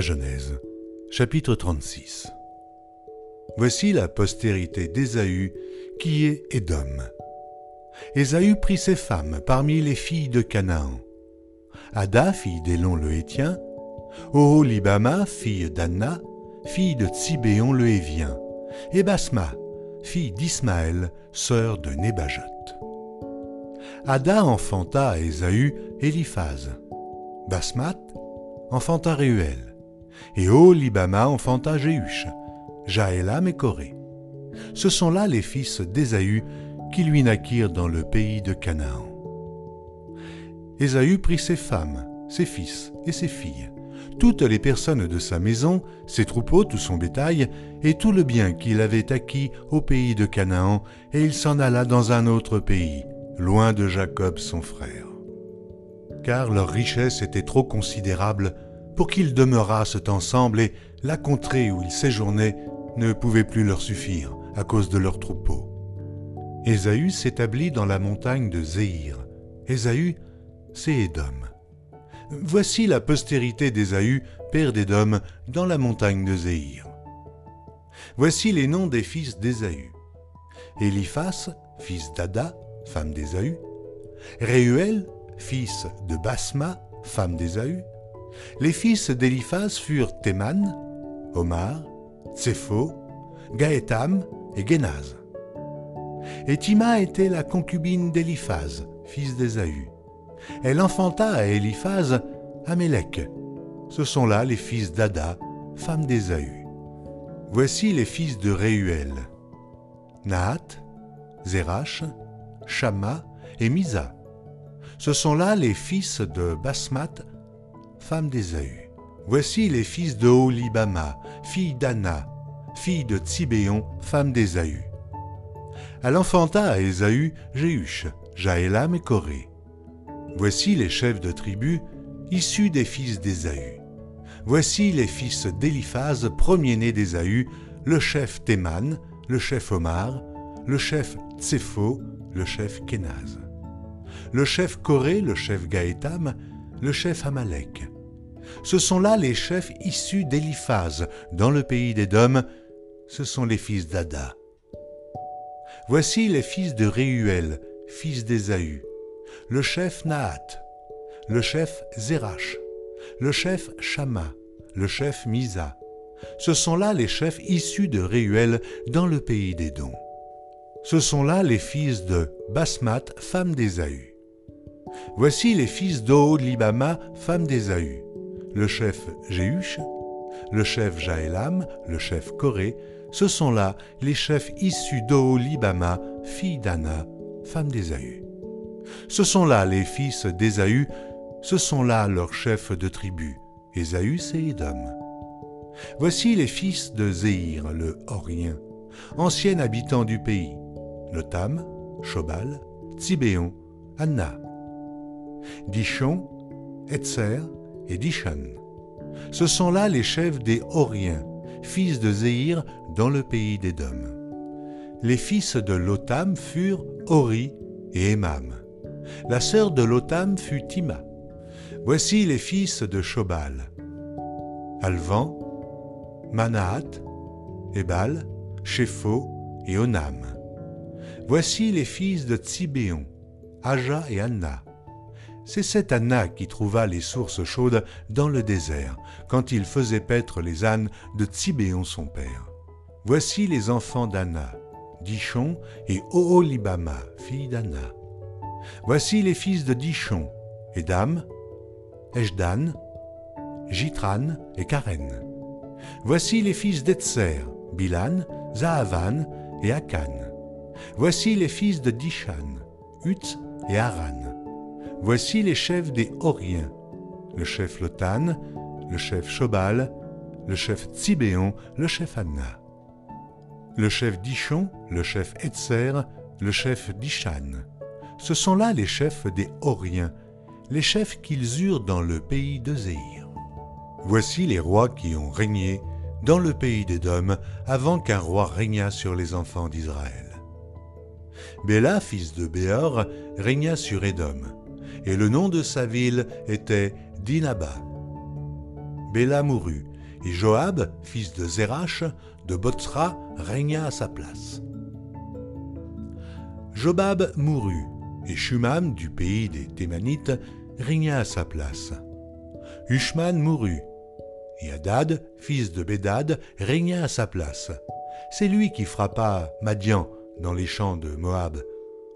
Genèse, chapitre 36. Voici la postérité d'Ésaü, qui est Édom. Ésaü prit ses femmes parmi les filles de Canaan. Ada, fille d'Élon le Hétien, Oholibama, fille d'Anna, fille de Tsibéon le Hévien, et Basma, fille d'Ismaël, sœur de Nébajot. Ada enfanta à Ésaü Éliphaz. Basmat enfanta Réuel. Et Oholibama enfanta Jéhush, Jaélam et Corée. Ce sont là les fils d'Ésaü qui lui naquirent dans le pays de Canaan. Ésaü prit ses femmes, ses fils et ses filles, toutes les personnes de sa maison, ses troupeaux, tout son bétail, et tout le bien qu'il avait acquis au pays de Canaan, et il s'en alla dans un autre pays, loin de Jacob son frère. Car leur richesse était trop considérable pour qu'ils demeurassent ensemble, et la contrée où ils séjournaient ne pouvait plus leur suffire à cause de leurs troupeaux. Ésaü s'établit dans la montagne de Zéhir. Ésaü, c'est Édom. Voici la postérité d'Ésaü, père d'Édom, dans la montagne de Zéhir. Voici les noms des fils d'Ésaü. Eliphas, fils d'Ada, femme d'Ésaü. Réuel, fils de Basma, femme d'Ésaü. Les fils d'Eliphas furent Théman, Omar, Tsépho, Gaétam et Génaz. Et Tima était la concubine d'Eliphaz, fils d'Ésaü. Elle enfanta à Eliphaz Amélec. Ce sont là les fils d'Ada, femme d'Ésaü. Voici les fils de Réuel. Nahat, Zérach, Shama et Misa. Ce sont là les fils de Basmat, femme d'Ésaü. Voici les fils de Olibama, fille d'Anna, fille de Tsibéon, femme d'Ésaü. Elle enfanta à Ésaü Jéhush, Jaélam et Corée. Voici les chefs de tribus issus des fils d'Ésaü. Voici les fils d'Éliphaz, premier-né d'Ésaü, le chef Théman, le chef Omar, le chef Tsépho, le chef Kénaz. Le chef Corée, le chef Gaétam, le chef Amalek. Ce sont là les chefs issus d'Éliphaz, dans le pays d'Édom, ce sont les fils d'Ada. Voici les fils de Réuel, fils d'Ésaü, le chef Nahat, le chef Zérach, le chef Shama, le chef Misa. Ce sont là les chefs issus de Réuel dans le pays d'Édom. Ce sont là les fils de Basmat, femme d'Ésaü. Voici les fils d'Oholibama, femme d'Ésaü, le chef Jéhush, le chef Jaélam, le chef Corée, ce sont là les chefs issus d'Oholibama, fille d'Anna, femme d'Ésaü. Ce sont là les fils d'Ésaü, ce sont là leurs chefs de tribu, Ésaü c'est Édom. Voici les fils de Zéhir, le Horien, ancien habitant du pays, Notam, Shobal, Tsibéon, Anna. Dishon, Etzer et Dishan. Ce sont là les chefs des Horiens, fils de Zéhir dans le pays d'Édom. Les fils de Lotam furent Hori et Emam. La sœur de Lotam fut Tima. Voici les fils de Shobal. Alvan, Manahat, Ebal, Shepho et Onam. Voici les fils de Tsibéon, Aja et Anna. C'est cette Anna qui trouva les sources chaudes dans le désert, quand il faisait paître les ânes de Tsibéon son père. Voici les enfants d'Anna, Dishon et Oholibama, fille d'Anna. Voici les fils de Dishon, Edam, Ejdan, Jitran et Karen. Voici les fils d'Etzer, Bilan, Zahavan et Akan. Voici les fils de Dishan, Utz et Aran. Voici les chefs des Horiens, le chef Lotan, le chef Shobal, le chef Tsibéon, le chef Anna. Le chef Dishon, le chef Etzer, le chef Dishan. Ce sont là les chefs des Horiens, les chefs qu'ils eurent dans le pays de Zéhir. Voici les rois qui ont régné dans le pays d'Édom avant qu'un roi régnât sur les enfants d'Israël. Béla, fils de Béor, régna sur Édom, et le nom de sa ville était Dinaba. Béla mourut, et Joab, fils de Zérach, de Botsra, régna à sa place. Jobab mourut, et Shumam, du pays des Thémanites, régna à sa place. Ushman mourut, et Hadad, fils de Bédad, régna à sa place. C'est lui qui frappa Madian dans les champs de Moab.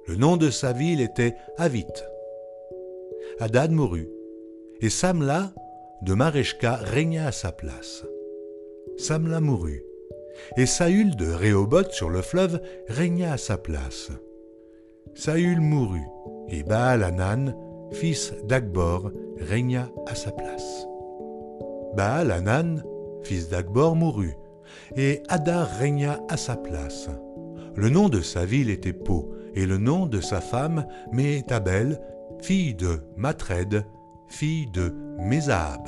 Le nom de sa ville était Avit. Hadad mourut, et Samla de Mareshka régna à sa place. Samla mourut, et Saül de Rehoboth sur le fleuve régna à sa place. Saül mourut, et Baal Hanan, fils d'Akbor, régna à sa place. Baal Hanan, fils d'Akbor, mourut, et Hadar régna à sa place. Le nom de sa ville était Po, et le nom de sa femme, Métabel, fille de Matred, fille de Mézahab.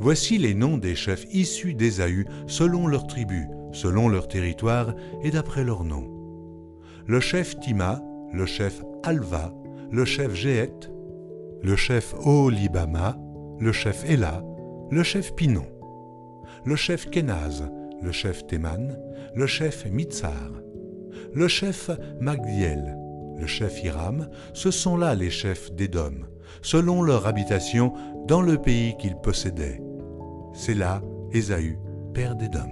Voici les noms des chefs issus d'Ésaü selon leurs tribus, selon leur territoire et d'après leurs noms. Le chef Tima, le chef Alva, le chef Jéhet, le chef Oholibama, le chef Ela, le chef Pinon, le chef Kenaz, le chef Théman, le chef Mitzar, le chef Magdiel, le chef Hiram, ce sont là les chefs d'Édom, selon leur habitation dans le pays qu'ils possédaient. C'est là Ésaü, père d'Édom.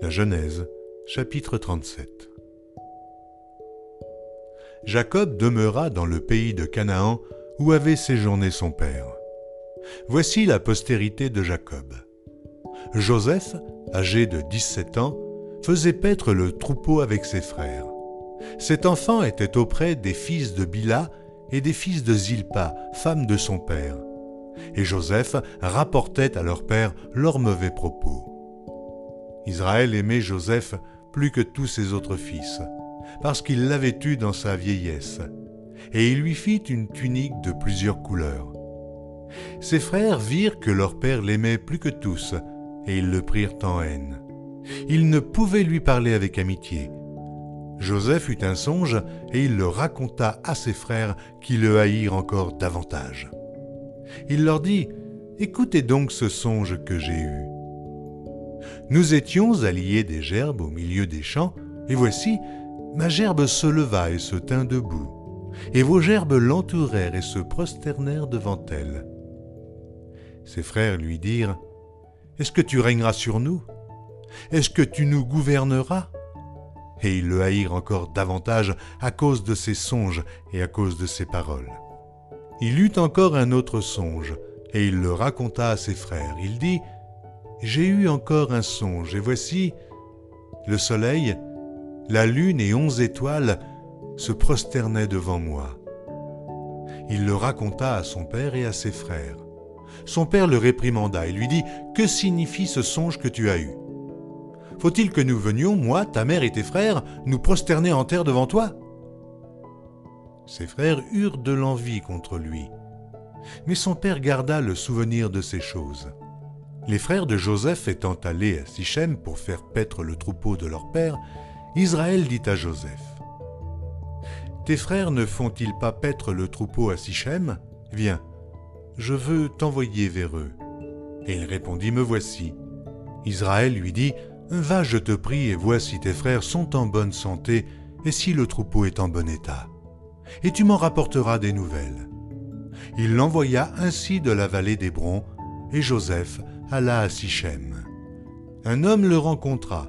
La Genèse, chapitre 37 Jacob demeura dans le pays de Canaan où avait séjourné son père. Voici la postérité de Jacob. Joseph, âgé de 17 ans, faisait paître le troupeau avec ses frères. Cet enfant était auprès des fils de Bila et des fils de Zilpa, femme de son père. Et Joseph rapportait à leur père leurs mauvais propos. Israël aimait Joseph plus que tous ses autres fils, parce qu'il l'avait eu dans sa vieillesse, et il lui fit une tunique de plusieurs couleurs. Ses frères virent que leur père l'aimait plus que tous, et ils le prirent en haine. Ils ne pouvaient lui parler avec amitié. Joseph eut un songe, et il le raconta à ses frères qui le haïrent encore davantage. Il leur dit, Écoutez donc ce songe que j'ai eu. Nous étions alliés des gerbes au milieu des champs, et voici, ma gerbe se leva et se tint debout, et vos gerbes l'entourèrent et se prosternèrent devant elle. Ses frères lui dirent, Est-ce que tu régneras sur nous? Est-ce que tu nous gouverneras? Et ils le haïrent encore davantage à cause de ses songes et à cause de ses paroles. Il eut encore un autre songe, et il le raconta à ses frères. Il dit, J'ai eu encore un songe, et voici, le soleil, la lune et onze étoiles se prosternaient devant moi. Il le raconta à son père et à ses frères. Son père le réprimanda et lui dit, Que signifie ce songe que tu as eu Faut-il que nous venions, moi, ta mère et tes frères, nous prosterner en terre devant toi? Ses frères eurent de l'envie contre lui. Mais son père garda le souvenir de ces choses. Les frères de Joseph étant allés à Sichem pour faire paître le troupeau de leur père, Israël dit à Joseph Tes frères ne font-ils pas paître le troupeau à Sichem? Viens, je veux t'envoyer vers eux. Et il répondit Me voici. Israël lui dit Va, je te prie, et vois si tes frères sont en bonne santé et si le troupeau est en bon état. Et tu m'en rapporteras des nouvelles. Il l'envoya ainsi de la vallée d'Hébron, et Joseph alla à Sichem. Un homme le rencontra.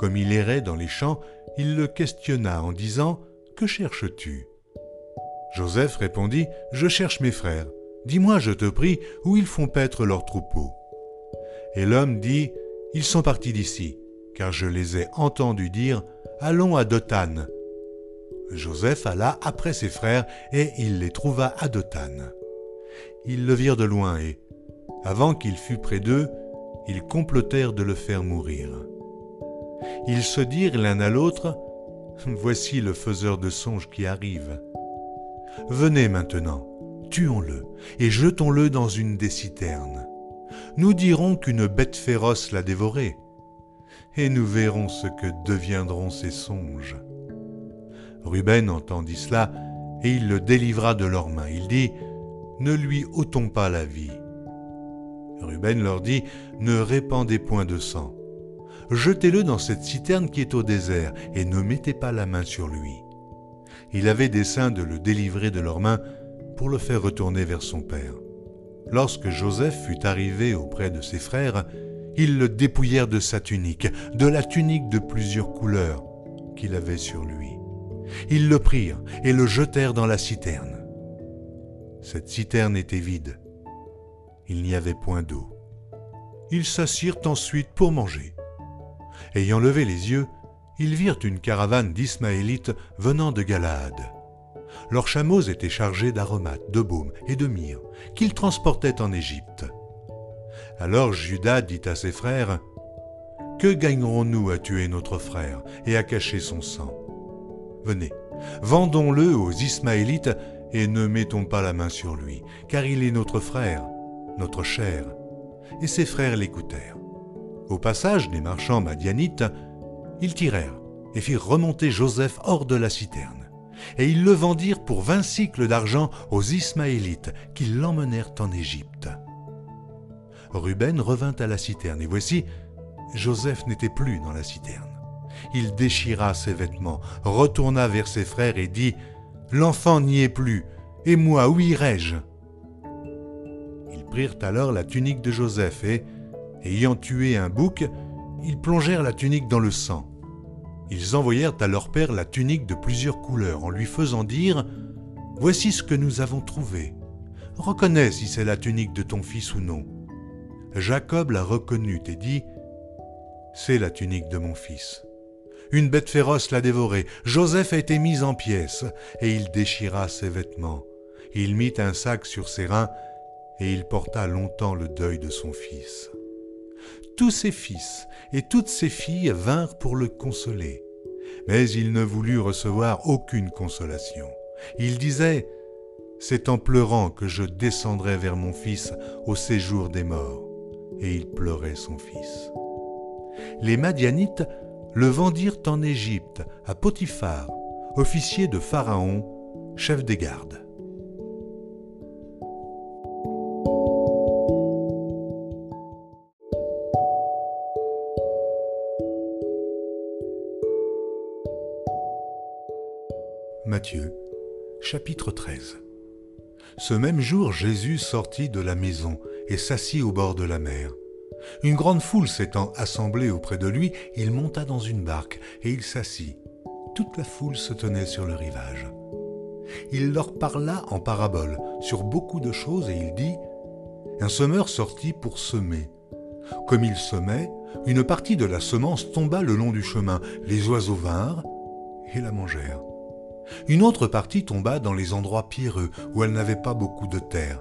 Comme il errait dans les champs, il le questionna en disant Que cherches-tu? Joseph répondit Je cherche mes frères. Dis-moi, je te prie, où ils font paître leurs troupeaux. Et l'homme dit Ils sont partis d'ici, car je les ai entendus dire Allons à Dothan. Joseph alla après ses frères, et il les trouva à Dothan. Ils le virent de loin, et, avant qu'il fût près d'eux, ils complotèrent de le faire mourir. Ils se dirent l'un à l'autre, Voici le faiseur de songes qui arrive. Venez maintenant, tuons-le, et jetons-le dans une des citernes. nous dirons qu'une bête féroce l'a dévoré, et nous verrons ce que deviendront ses songes. Ruben entendit cela, et il le délivra de leurs mains. Il dit, Ne lui ôtons pas la vie. Ruben leur dit, Ne répandez point de sang. Jetez-le dans cette citerne qui est au désert, et ne mettez pas la main sur lui. Il avait dessein de le délivrer de leurs mains pour le faire retourner vers son père. Lorsque Joseph fut arrivé auprès de ses frères, ils le dépouillèrent de sa tunique, de la tunique de plusieurs couleurs qu'il avait sur lui. Ils le prirent et le jetèrent dans la citerne. Cette citerne était vide. Il n'y avait point d'eau. Ils s'assirent ensuite pour manger. Ayant levé les yeux, ils virent une caravane d'Ismaélites venant de Galaad. Leurs chameaux étaient chargés d'aromates, de baumes et de myrrhe qu'ils transportaient en Égypte. Alors Judas dit à ses frères, Que gagnerons-nous à tuer notre frère et à cacher son sang? Venez, vendons-le aux Ismaélites et ne mettons pas la main sur lui, car il est notre frère, notre cher. Et ses frères l'écoutèrent. Au passage des marchands madianites, ils tirèrent et firent remonter Joseph hors de la citerne et ils le vendirent pour vingt cycles d'argent aux Ismaélites, qui l'emmenèrent en Égypte. Ruben revint à la citerne, et voici, Joseph n'était plus dans la citerne. Il déchira ses vêtements, retourna vers ses frères et dit, L'enfant n'y est plus, et moi, où irai-je? Ils prirent alors la tunique de Joseph, et, ayant tué un bouc, ils plongèrent la tunique dans le sang ils envoyèrent à leur père la tunique de plusieurs couleurs en lui faisant dire Voici ce que nous avons trouvé. Reconnais si c'est la tunique de ton fils ou non. Jacob la reconnut et dit C'est la tunique de mon fils. Une bête féroce l'a dévoré. Joseph a été mis en pièces, et il déchira ses vêtements. Il mit un sac sur ses reins, et il porta longtemps le deuil de son fils tous ses fils et toutes ses filles vinrent pour le consoler. Mais il ne voulut recevoir aucune consolation. Il disait, C'est en pleurant que je descendrai vers mon fils au séjour des morts. Et il pleurait son fils. Les Madianites le vendirent en Égypte à Potiphar, officier de Pharaon, chef des gardes. Chapitre 13 Ce même jour, Jésus sortit de la maison et s'assit au bord de la mer. Une grande foule s'étant assemblée auprès de lui, il monta dans une barque et il s'assit. Toute la foule se tenait sur le rivage. Il leur parla en parabole sur beaucoup de choses et il dit Un semeur sortit pour semer. Comme il semait, une partie de la semence tomba le long du chemin. Les oiseaux vinrent et la mangèrent. Une autre partie tomba dans les endroits pierreux où elle n'avait pas beaucoup de terre.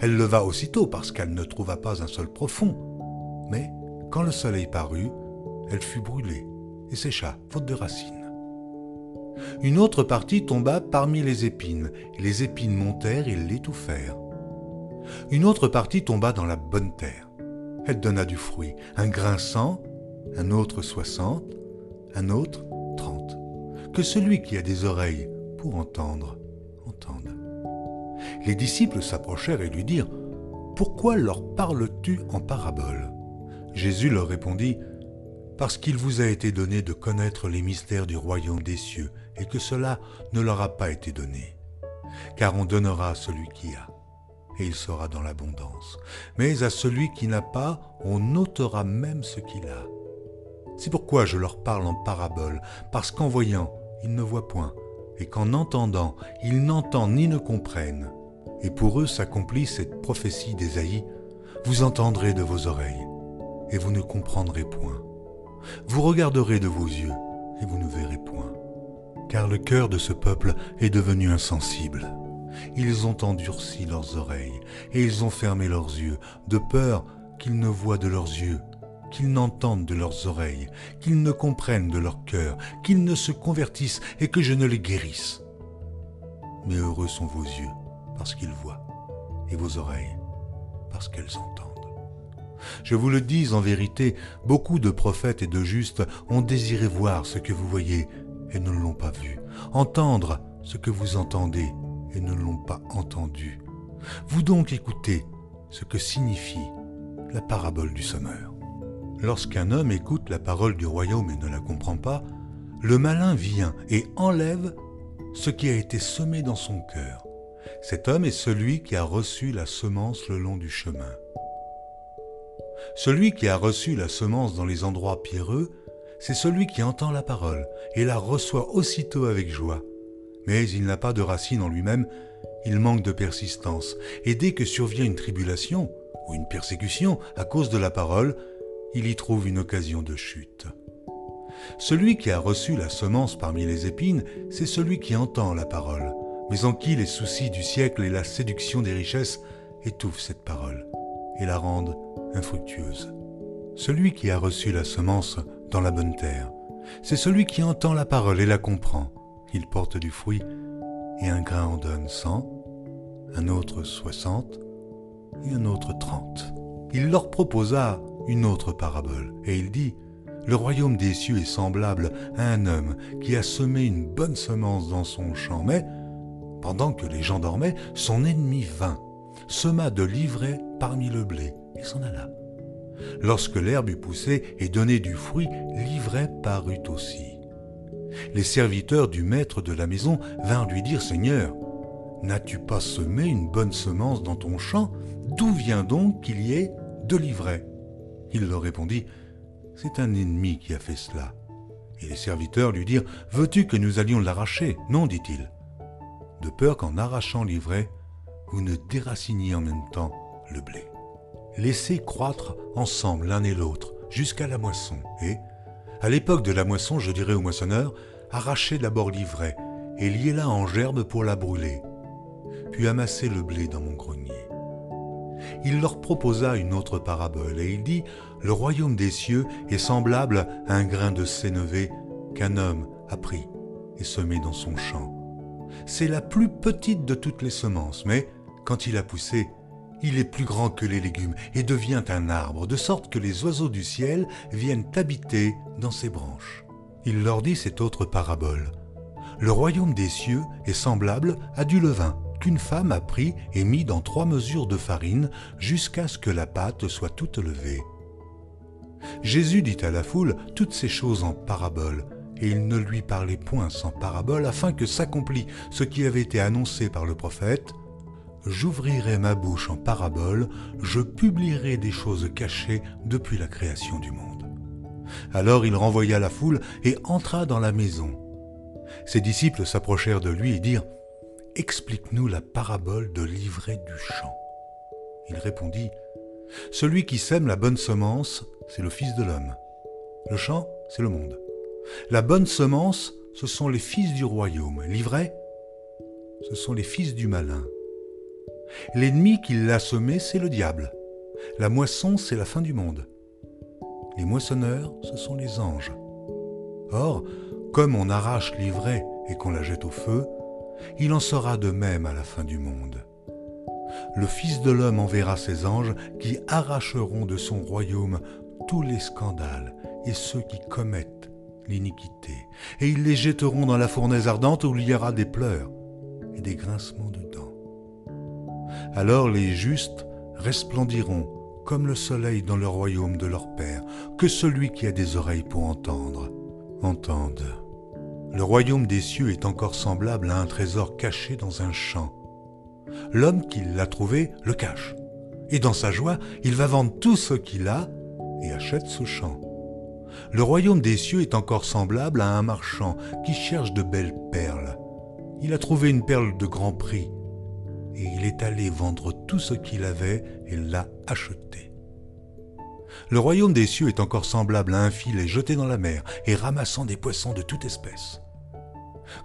Elle leva aussitôt parce qu'elle ne trouva pas un sol profond. Mais quand le soleil parut, elle fut brûlée et sécha, faute de racines. Une autre partie tomba parmi les épines, les épines montèrent et l'étouffèrent. Une autre partie tomba dans la bonne terre. Elle donna du fruit, un grain cent, un autre soixante, un autre que celui qui a des oreilles pour entendre, entende. Les disciples s'approchèrent et lui dirent, Pourquoi leur parles-tu en parabole? Jésus leur répondit, Parce qu'il vous a été donné de connaître les mystères du royaume des cieux, et que cela ne leur a pas été donné. Car on donnera à celui qui a, et il sera dans l'abondance. Mais à celui qui n'a pas, on ôtera même ce qu'il a. C'est pourquoi je leur parle en parabole, parce qu'en voyant, ils ne voient point, et qu'en entendant, ils n'entendent ni ne comprennent. Et pour eux s'accomplit cette prophétie d'Ésaïe, vous entendrez de vos oreilles, et vous ne comprendrez point. Vous regarderez de vos yeux, et vous ne verrez point. Car le cœur de ce peuple est devenu insensible. Ils ont endurci leurs oreilles, et ils ont fermé leurs yeux, de peur qu'ils ne voient de leurs yeux, qu'ils n'entendent de leurs oreilles, qu'ils ne comprennent de leur cœur, qu'ils ne se convertissent et que je ne les guérisse. Mais heureux sont vos yeux parce qu'ils voient, et vos oreilles parce qu'elles entendent. Je vous le dis en vérité, beaucoup de prophètes et de justes ont désiré voir ce que vous voyez et ne l'ont pas vu, entendre ce que vous entendez et ne l'ont pas entendu. Vous donc écoutez ce que signifie la parabole du sommeur. Lorsqu'un homme écoute la parole du royaume et ne la comprend pas, le malin vient et enlève ce qui a été semé dans son cœur. Cet homme est celui qui a reçu la semence le long du chemin. Celui qui a reçu la semence dans les endroits pierreux, c'est celui qui entend la parole et la reçoit aussitôt avec joie. Mais il n'a pas de racine en lui-même, il manque de persistance, et dès que survient une tribulation ou une persécution à cause de la parole, il y trouve une occasion de chute. Celui qui a reçu la semence parmi les épines, c'est celui qui entend la parole, mais en qui les soucis du siècle et la séduction des richesses étouffent cette parole et la rendent infructueuse. Celui qui a reçu la semence dans la bonne terre, c'est celui qui entend la parole et la comprend. Il porte du fruit, et un grain en donne cent, un autre soixante, et un autre trente. Il leur proposa une autre parabole, et il dit, Le royaume des cieux est semblable à un homme qui a semé une bonne semence dans son champ, mais, pendant que les gens dormaient, son ennemi vint, sema de l'ivraie parmi le blé, et s'en alla. Lorsque l'herbe eut poussé et donné du fruit, l'ivraie parut aussi. Les serviteurs du maître de la maison vinrent lui dire, Seigneur, n'as-tu pas semé une bonne semence dans ton champ? D'où vient donc qu'il y ait de l'ivraie Il leur répondit, C'est un ennemi qui a fait cela. Et les serviteurs lui dirent, Veux-tu que nous allions l'arracher? Non, dit-il. De peur qu'en arrachant l'ivraie, vous ne déraciniez en même temps le blé laissez croître ensemble l'un et l'autre jusqu'à la moisson. Et, à l'époque de la moisson, je dirais au moissonneur, arrachez d'abord l'ivraie et liez-la en gerbe pour la brûler, puis amassez le blé dans mon grenier. Il leur proposa une autre parabole et il dit, Le royaume des cieux est semblable à un grain de sénévé qu'un homme a pris et semé dans son champ. C'est la plus petite de toutes les semences, mais quand il a poussé, il est plus grand que les légumes et devient un arbre, de sorte que les oiseaux du ciel viennent habiter dans ses branches. Il leur dit cette autre parabole. Le royaume des cieux est semblable à du levain qu'une femme a pris et mis dans trois mesures de farine jusqu'à ce que la pâte soit toute levée. Jésus dit à la foule toutes ces choses en parabole, et il ne lui parlait point sans parabole afin que s'accomplît ce qui avait été annoncé par le prophète j'ouvrirai ma bouche en parabole, je publierai des choses cachées depuis la création du monde. Alors il renvoya la foule et entra dans la maison. Ses disciples s'approchèrent de lui et dirent Explique-nous la parabole de l'ivraie du champ. Il répondit Celui qui sème la bonne semence, c'est le Fils de l'homme. Le champ, c'est le monde. La bonne semence, ce sont les fils du royaume. L'ivraie, ce sont les fils du malin. L'ennemi qui l'a semé, c'est le diable. La moisson, c'est la fin du monde. Les moissonneurs, ce sont les anges. Or, comme on arrache l'ivraie et qu'on la jette au feu, il en sera de même à la fin du monde. Le Fils de l'homme enverra ses anges qui arracheront de son royaume tous les scandales et ceux qui commettent l'iniquité, et ils les jetteront dans la fournaise ardente où il y aura des pleurs et des grincements de dents. Alors les justes resplendiront comme le soleil dans le royaume de leur Père. Que celui qui a des oreilles pour entendre, entende. Le royaume des cieux est encore semblable à un trésor caché dans un champ. L'homme qui l'a trouvé le cache, et dans sa joie, il va vendre tout ce qu'il a et achète ce champ. Le royaume des cieux est encore semblable à un marchand qui cherche de belles perles. Il a trouvé une perle de grand prix et il est allé vendre tout ce qu'il avait et l'a acheté. Le royaume des cieux est encore semblable à un filet jeté dans la mer et ramassant des poissons de toute espèce.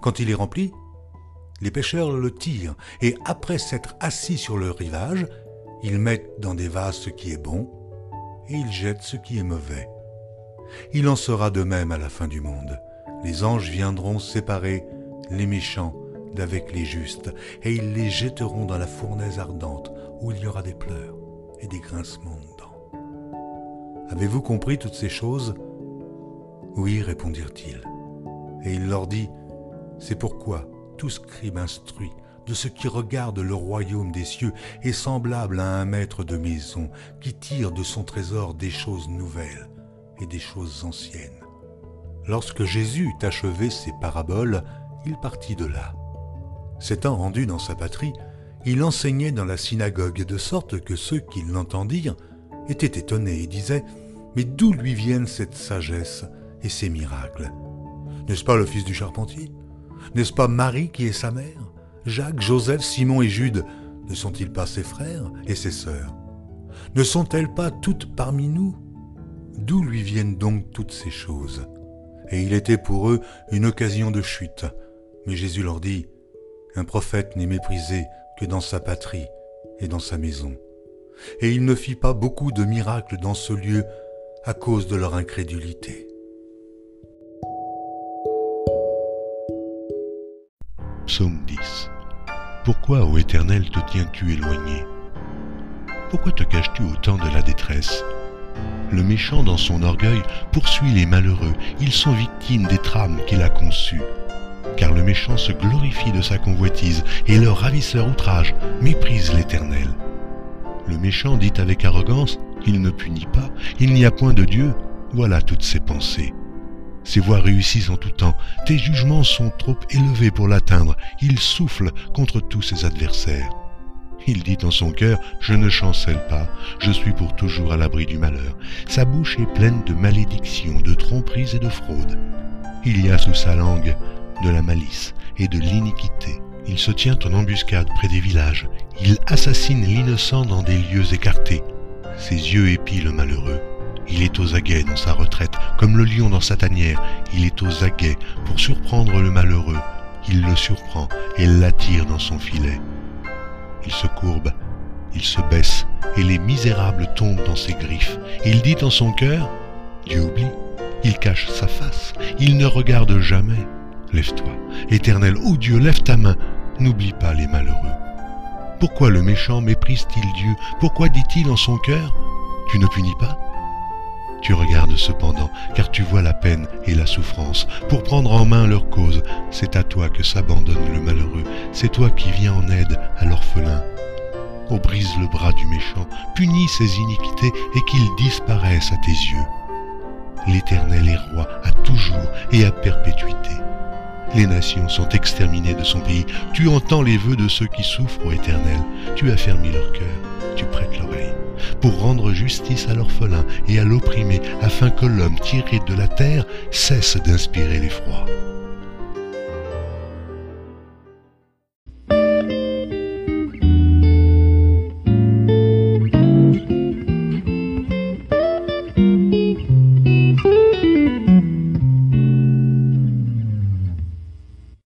Quand il est rempli, les pêcheurs le tirent et après s'être assis sur le rivage, ils mettent dans des vases ce qui est bon et ils jettent ce qui est mauvais. Il en sera de même à la fin du monde. Les anges viendront séparer les méchants d'avec les justes, et ils les jetteront dans la fournaise ardente, où il y aura des pleurs et des grincements de dents. Avez-vous compris toutes ces choses? Oui, répondirent-ils. Et il leur dit, C'est pourquoi tout scribe instruit de ce qui regarde le royaume des cieux est semblable à un maître de maison qui tire de son trésor des choses nouvelles et des choses anciennes. Lorsque Jésus eut achevé ses paraboles, il partit de là. S'étant rendu dans sa patrie, il enseignait dans la synagogue de sorte que ceux qui l'entendirent étaient étonnés et disaient Mais d'où lui viennent cette sagesse et ces miracles? N'est-ce pas le fils du charpentier? N'est-ce pas Marie qui est sa mère? Jacques, Joseph, Simon et Jude ne sont-ils pas ses frères et ses sœurs? Ne sont-elles pas toutes parmi nous? D'où lui viennent donc toutes ces choses? Et il était pour eux une occasion de chute. Mais Jésus leur dit, Un prophète n'est méprisé que dans sa patrie et dans sa maison. Et il ne fit pas beaucoup de miracles dans ce lieu à cause de leur incrédulité. Psaume 10 Pourquoi, ô Éternel, te tiens-tu éloigné? Pourquoi te caches-tu au temps de la détresse? Le méchant, dans son orgueil, poursuit les malheureux. Ils sont victimes des trames qu'il a conçues. Car le méchant se glorifie de sa convoitise, et leur ravisseur outrage méprise l'Éternel. Le méchant dit avec arrogance, Il ne punit pas, il n'y a point de Dieu. Voilà toutes ses pensées. Ses voies réussissent en tout temps. Tes jugements sont trop élevés pour l'atteindre. Il souffle contre tous ses adversaires. Il dit en son cœur, je ne chancelle pas, je suis pour toujours à l'abri du malheur. Sa bouche est pleine de malédictions, de tromperies et de fraudes. Il y a sous sa langue de la malice et de l'iniquité. Il se tient en embuscade près des villages. Il assassine l'innocent dans des lieux écartés. Ses yeux épient le malheureux. Il est aux aguets dans sa retraite, comme le lion dans sa tanière. Il est aux aguets pour surprendre le malheureux. Il le surprend et l'attire dans son filet. Il se courbe, il se baisse, et les misérables tombent dans ses griffes. Il dit en son cœur, Dieu oublie, il cache sa face, il ne regarde jamais. Lève-toi, éternel, ô Dieu, lève ta main, n'oublie pas les malheureux. Pourquoi le méchant méprise-t-il Dieu? Pourquoi dit-il en son cœur, Tu ne punis pas? Tu regardes cependant, car tu vois la peine et la souffrance. Pour prendre en main leur cause, c'est à toi que s'abandonne le malheureux, c'est toi qui viens en aide à l'orphelin. Oh, brise le bras du méchant, punis ses iniquités et qu'ils disparaissent à tes yeux. L'Éternel est roi à toujours et à perpétuité. Les nations sont exterminées de son pays. Tu entends les vœux de ceux qui souffrent, ô Éternel. Tu as fermé leur cœur, tu prêtes l'oreille pour rendre justice à l'orphelin et à l'opprimé, afin que l'homme tiré de la terre cesse d'inspirer l'effroi.